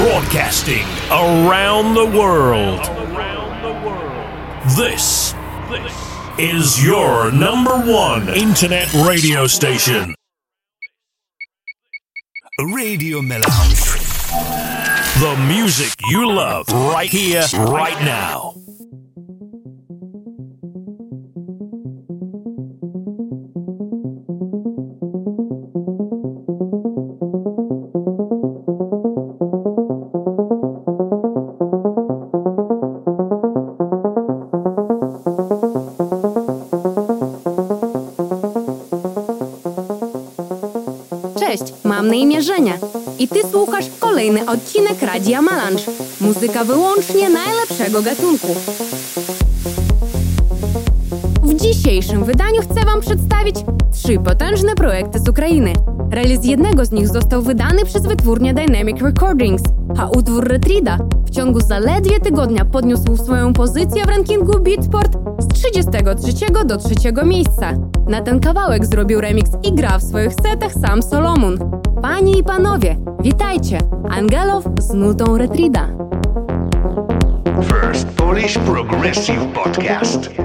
Broadcasting around the world. This is your number one internet radio station. Radio Melange. The music you love right here, right now. Muzyka wyłącznie najlepszego gatunku. W dzisiejszym wydaniu chcę wam przedstawić trzy potężne projekty z Ukrainy. Release jednego z nich został wydany przez wytwórnię Dynamic Recordings, a utwór Retrida w ciągu zaledwie tygodnia podniósł swoją pozycję w rankingu Beatport z 33 do 3 miejsca. Na ten kawałek zrobił remix i gra w swoich setach sam Solomon. Panie i panowie, witajcie! Angelow z nutą Retrida. Progressive Podcast.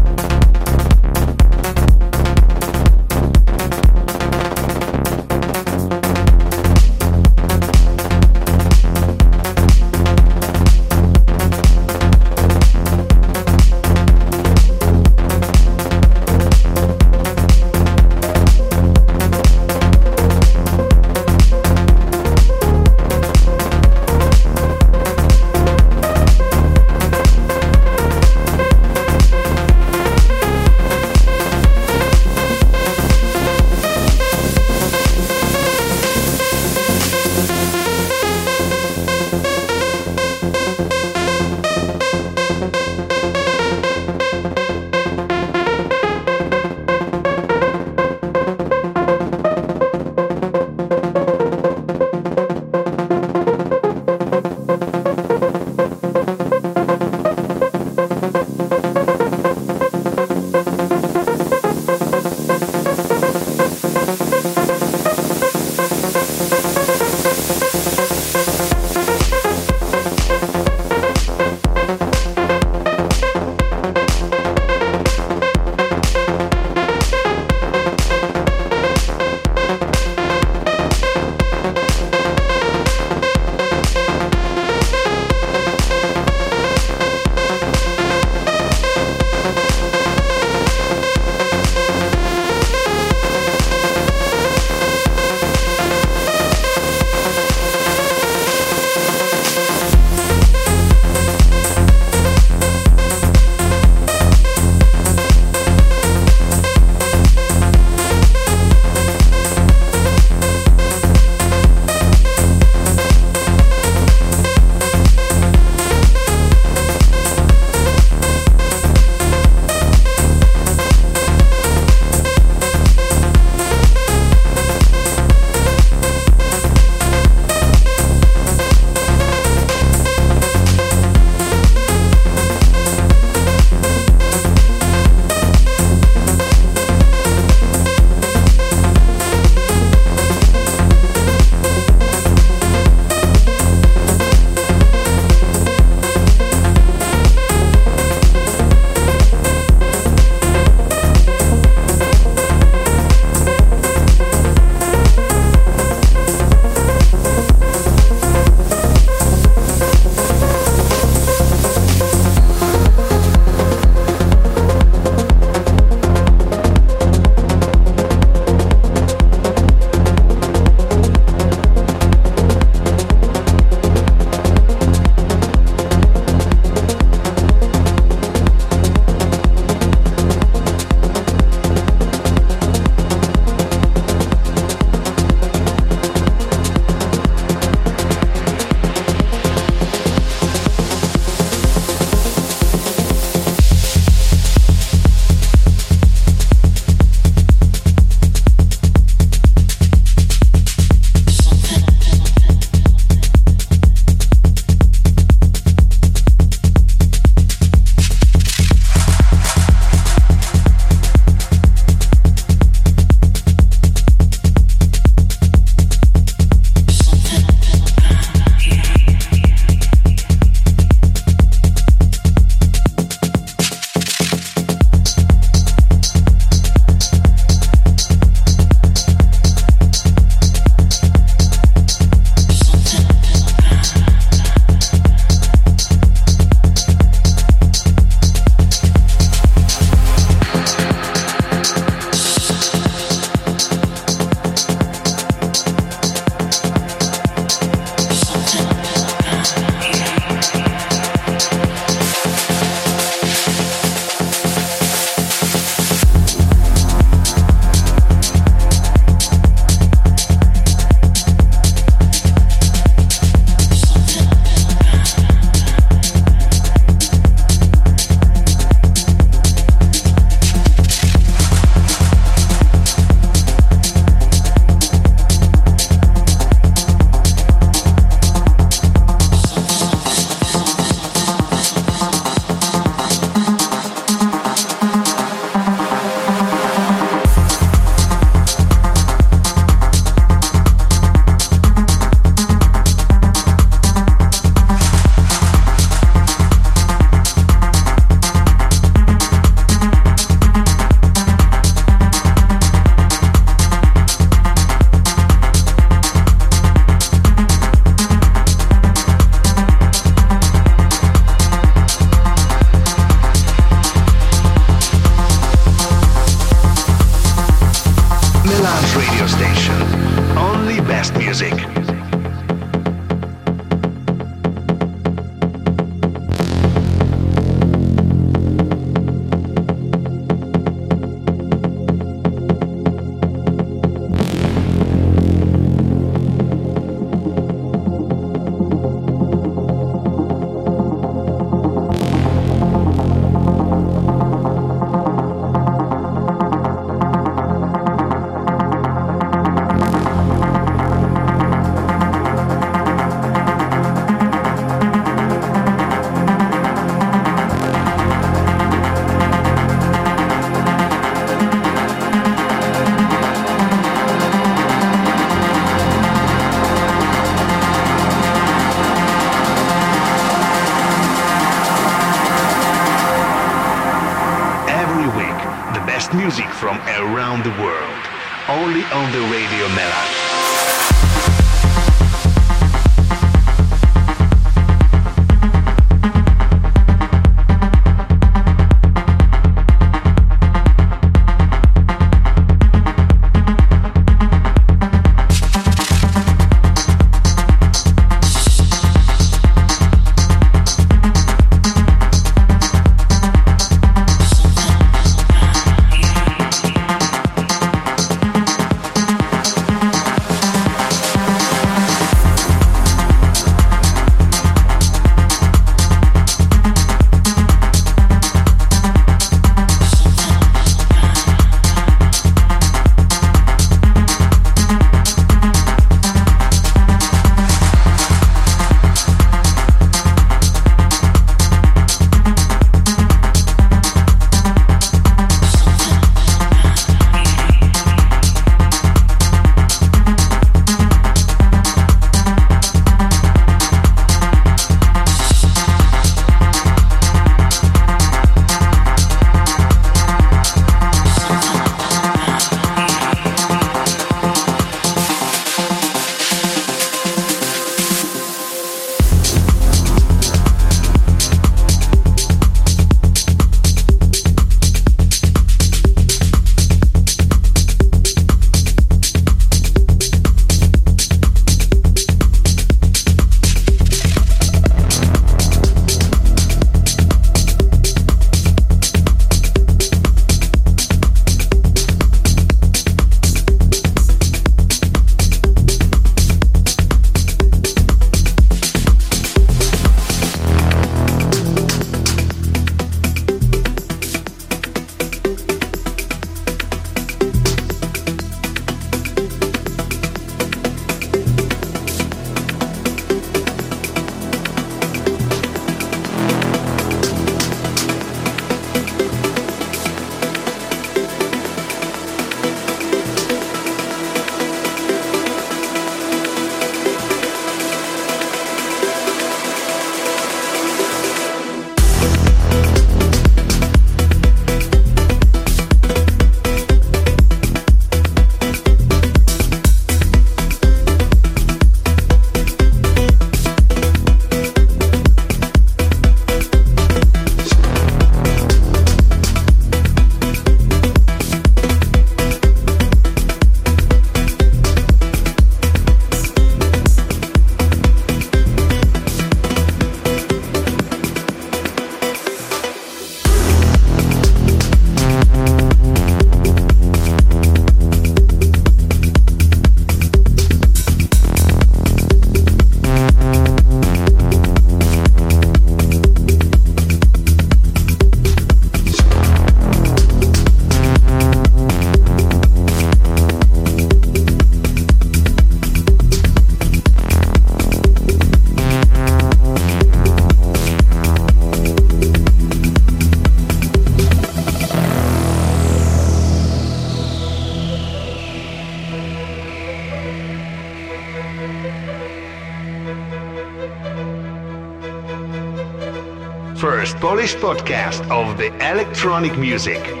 Podcast of the electronic music.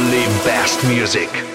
only best music.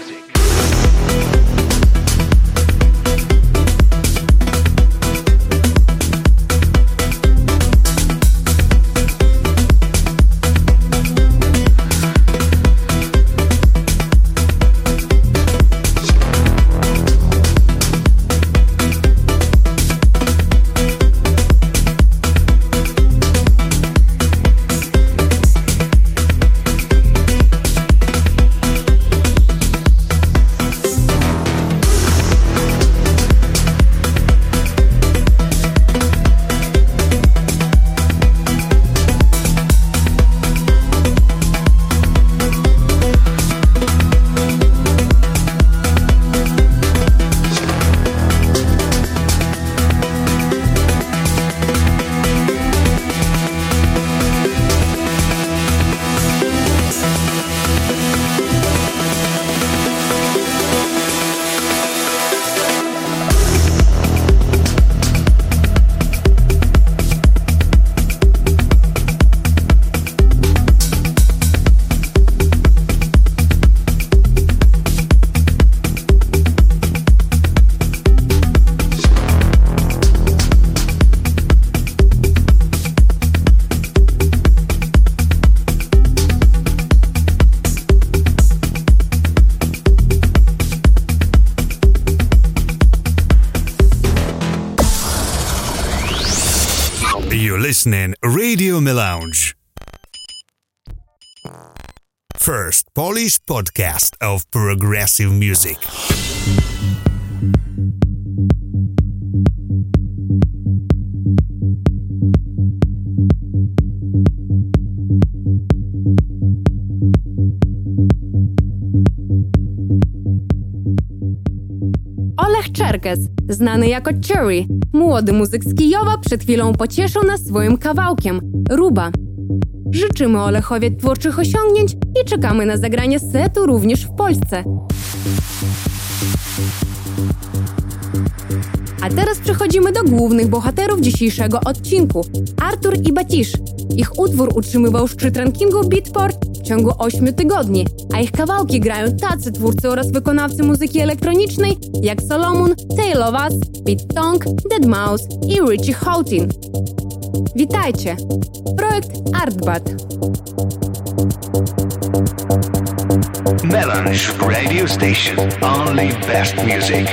Listening Radio Melange. First Polish podcast of progressive music. Czerkes, znany jako Cherry, młody muzyk z Kijowa, przed chwilą pocieszył nas swoim kawałkiem Ruba. Życzymy Olechowi twórczych osiągnięć i czekamy na zagranie setu również w Polsce. A teraz przechodzimy do głównych bohaterów dzisiejszego odcinku Artur i Batisz. Ich utwór utrzymywał szczyt rankingu Beatport w ciągu 8 tygodni, a ich kawałki grają tacy twórcy oraz wykonawcy muzyki elektronicznej jak Solomon, Tail of Us, Pete Tong, Dead Mouse i Richie Houghton. Witajcie! Projekt Artbat. Melange Radio Station. Only best music.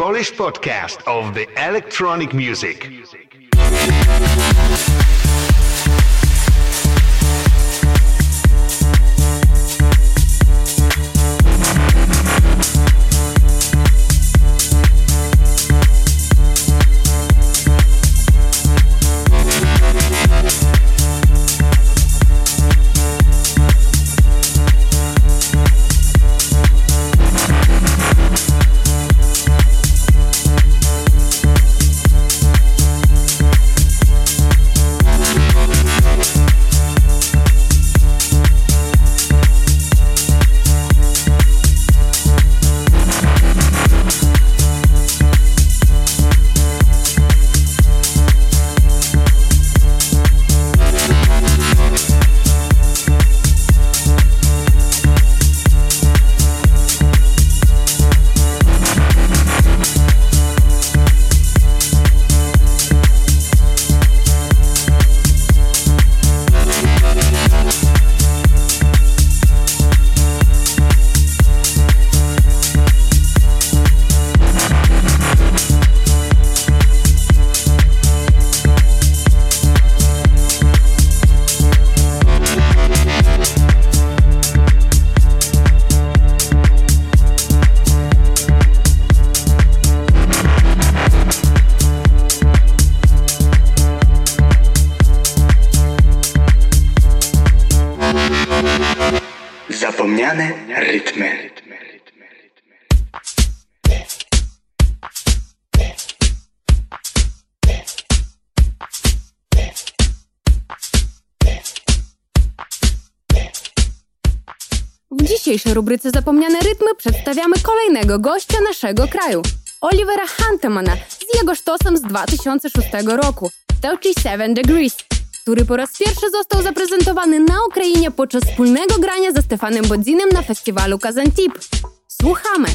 Polish podcast of the electronic music. Dzisiejszej rubryce Zapomniane Rytmy przedstawiamy kolejnego gościa naszego kraju, Olivera Huntemana z jego sztosem z 2006 roku, 37 Degrees, który po raz pierwszy został zaprezentowany na Ukrainie podczas wspólnego grania ze Stefanem Bodzinem na festiwalu Kazantip. Słuchamy!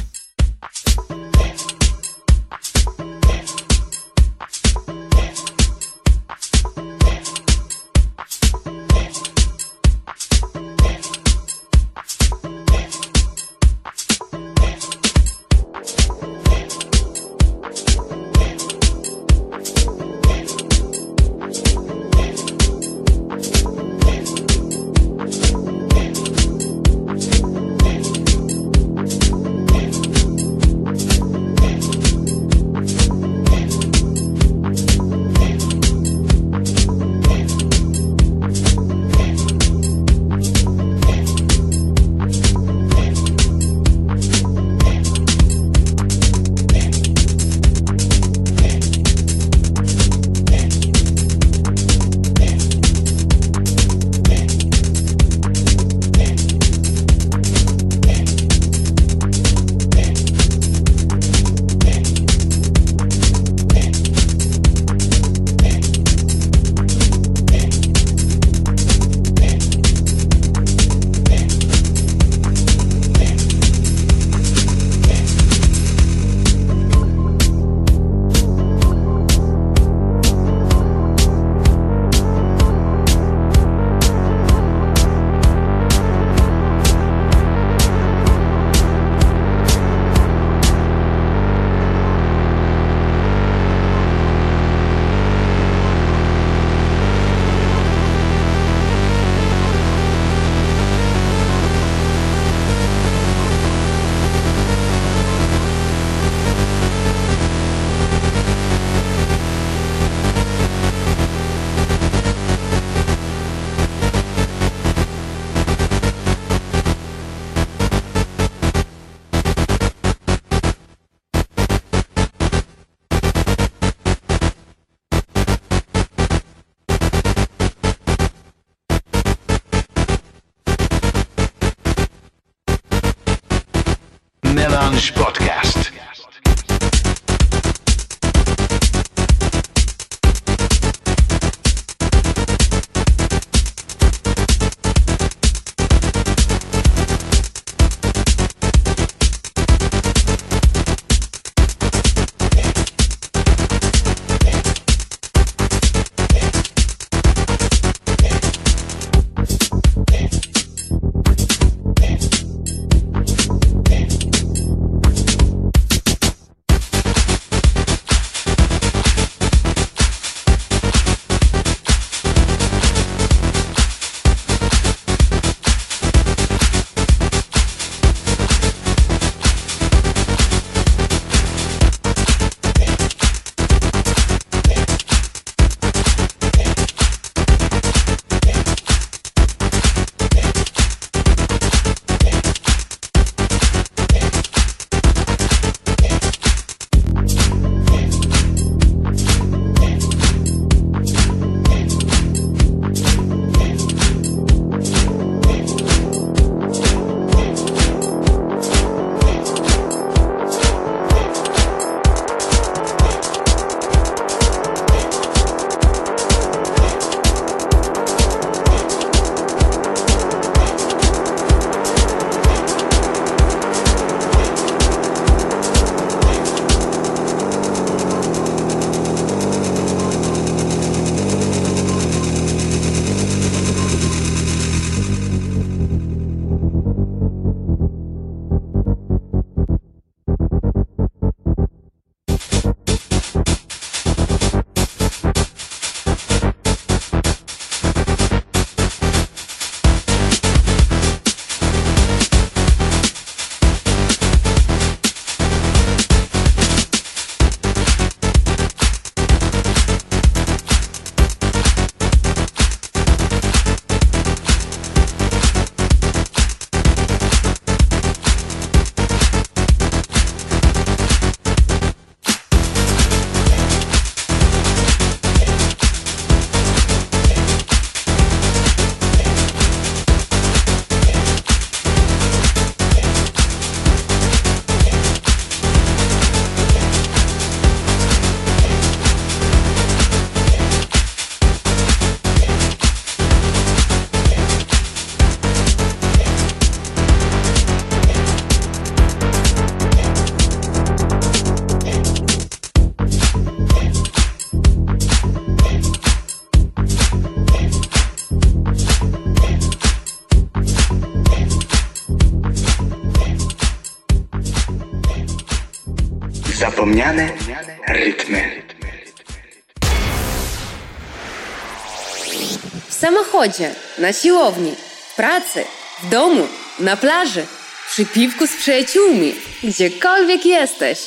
Samochodzie, na siłowni, w pracy, w domu, na plaży, przy piwku z przyjaciółmi, gdziekolwiek jesteś.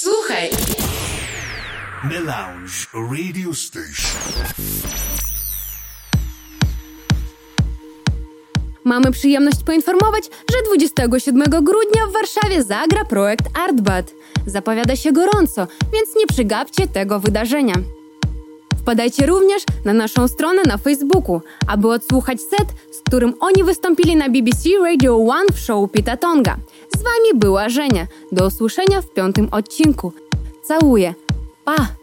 Słuchaj! Melange Radio Station. Mamy przyjemność poinformować, że 27 grudnia w Warszawie zagra projekt Artbat. Zapowiada się gorąco, więc nie przygapcie tego wydarzenia. Wpadajcie również na naszą stronę na Facebooku, aby odsłuchać set, z którym oni wystąpili na BBC Radio One w show Pita Tonga. Z wami była Żenia. Do usłyszenia w piątym odcinku. Całuję. Pa!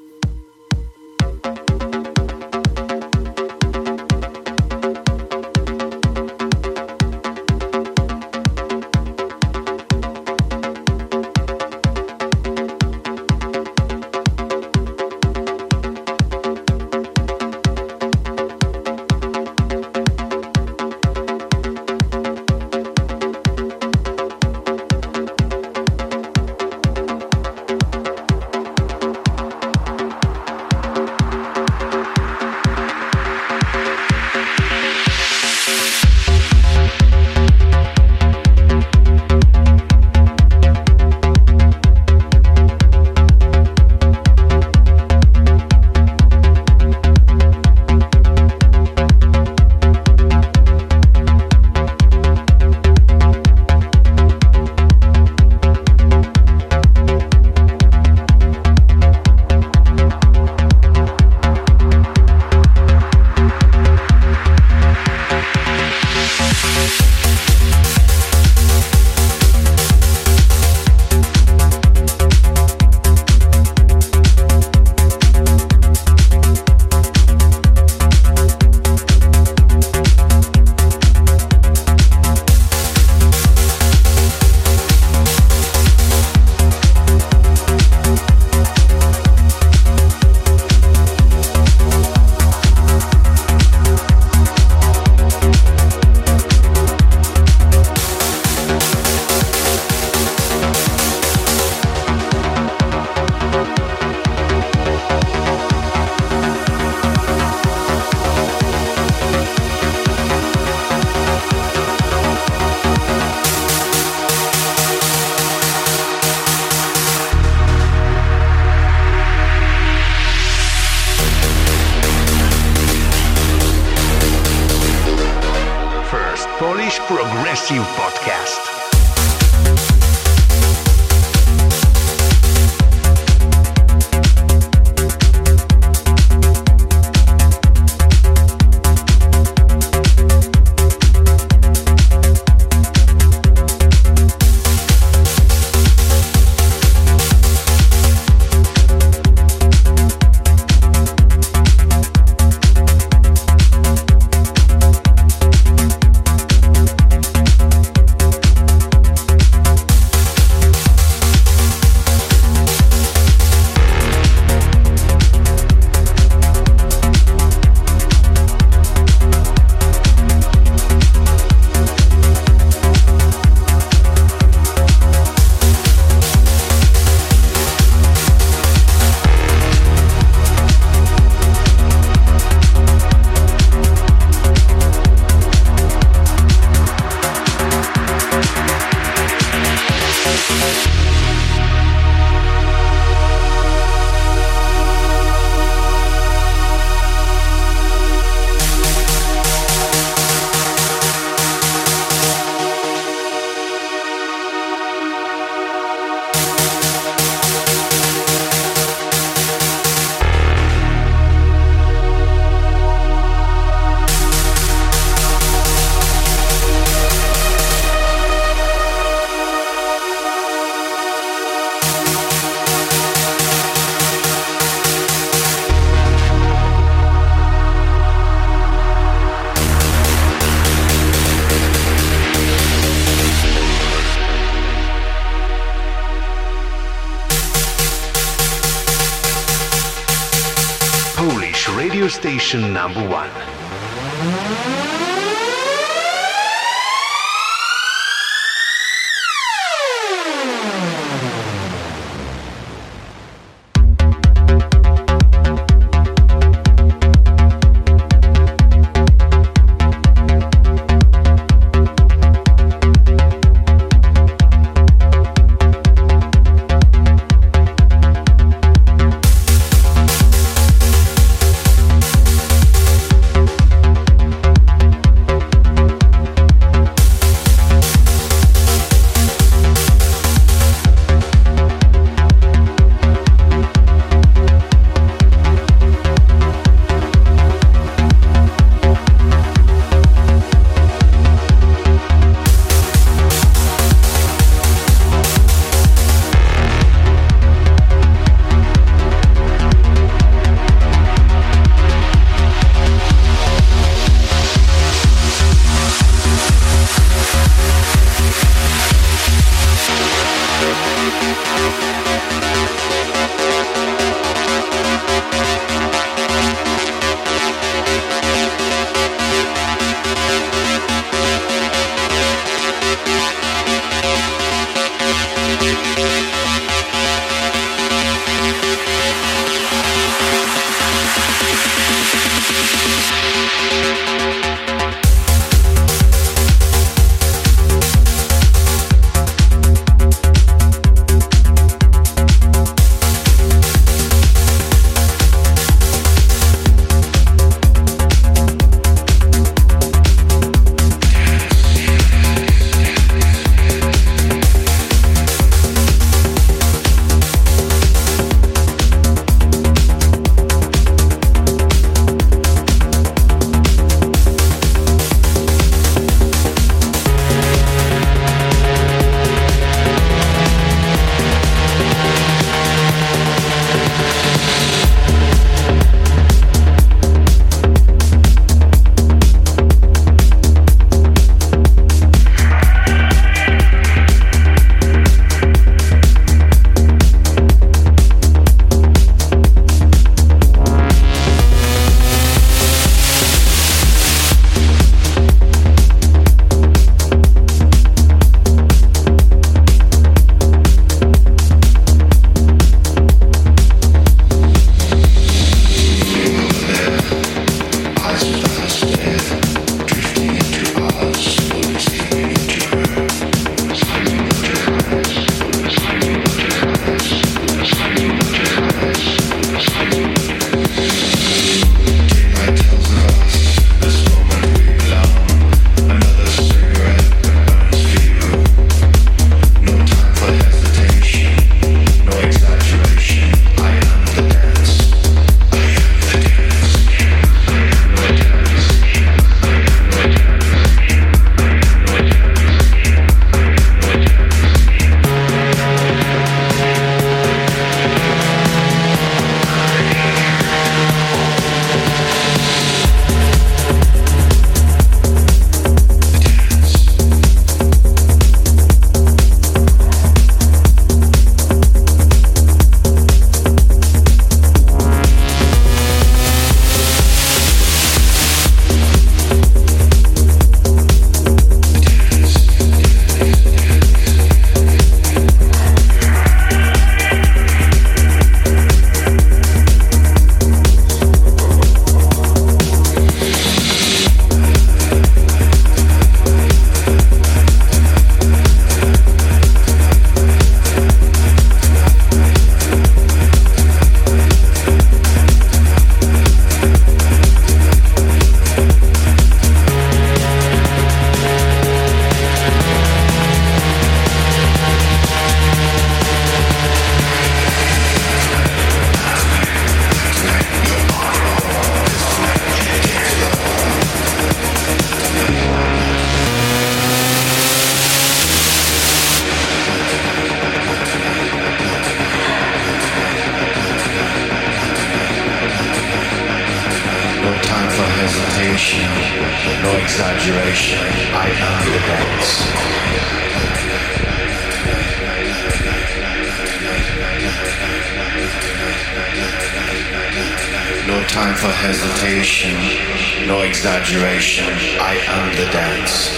I am the dance.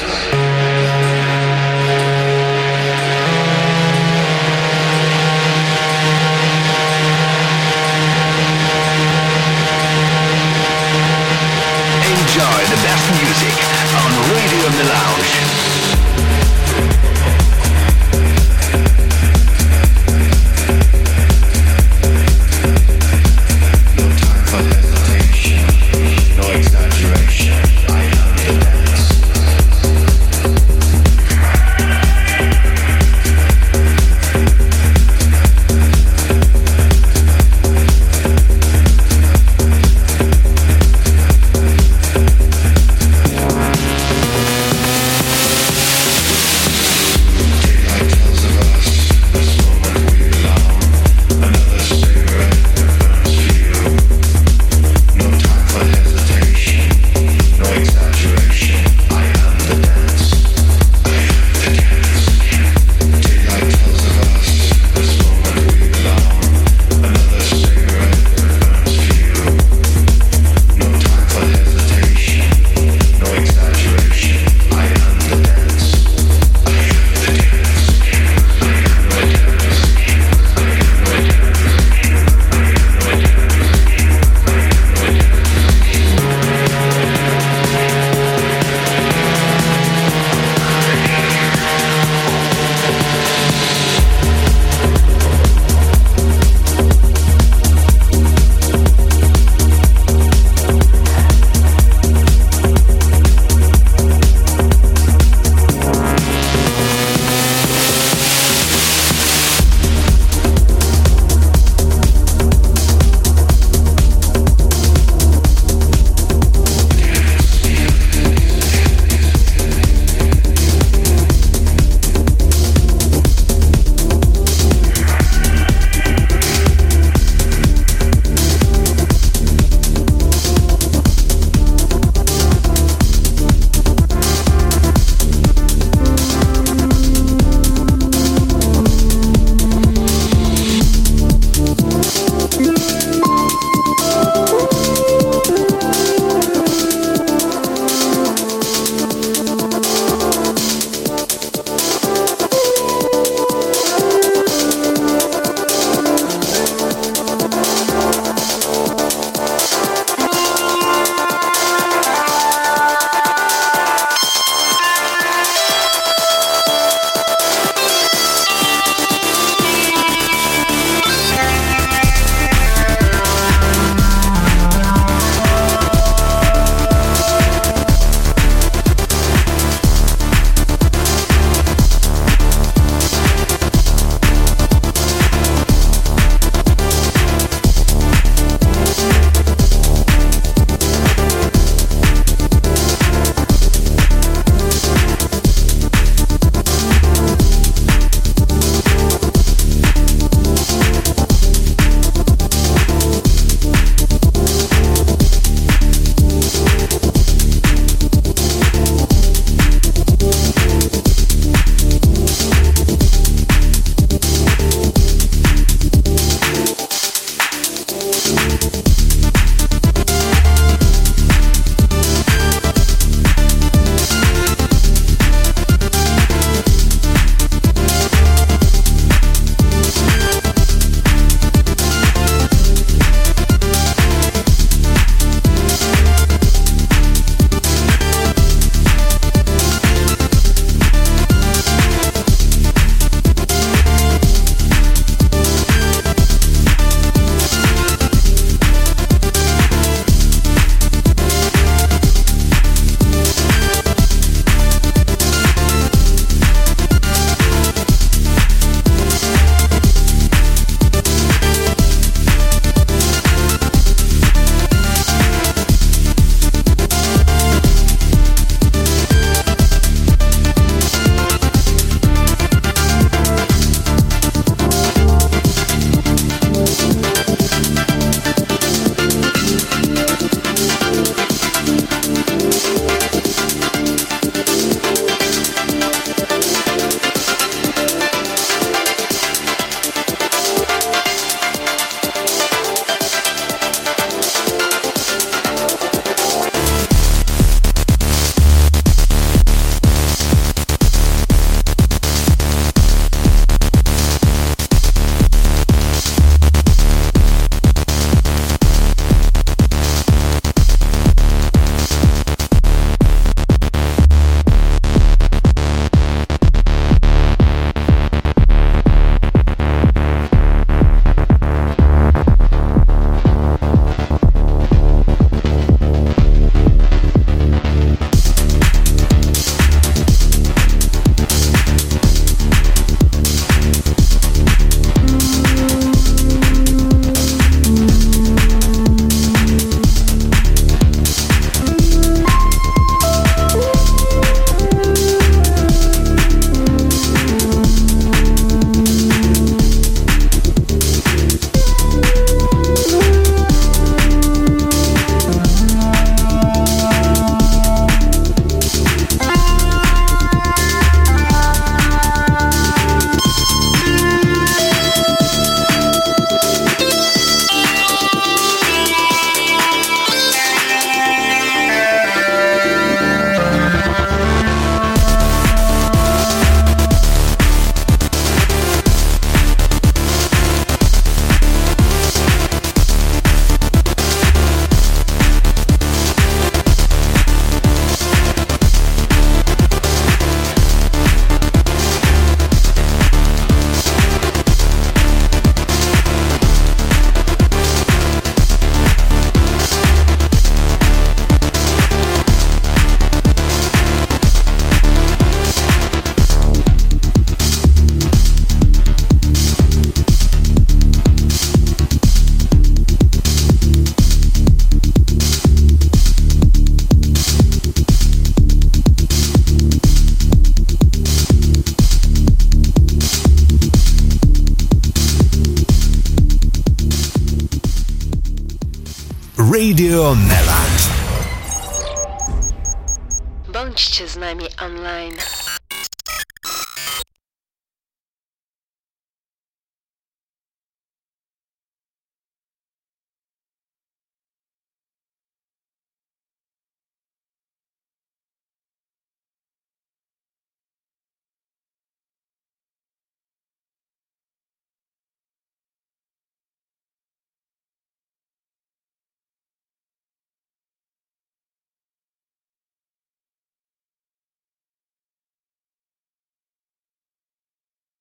enjoy the best music on Radio in.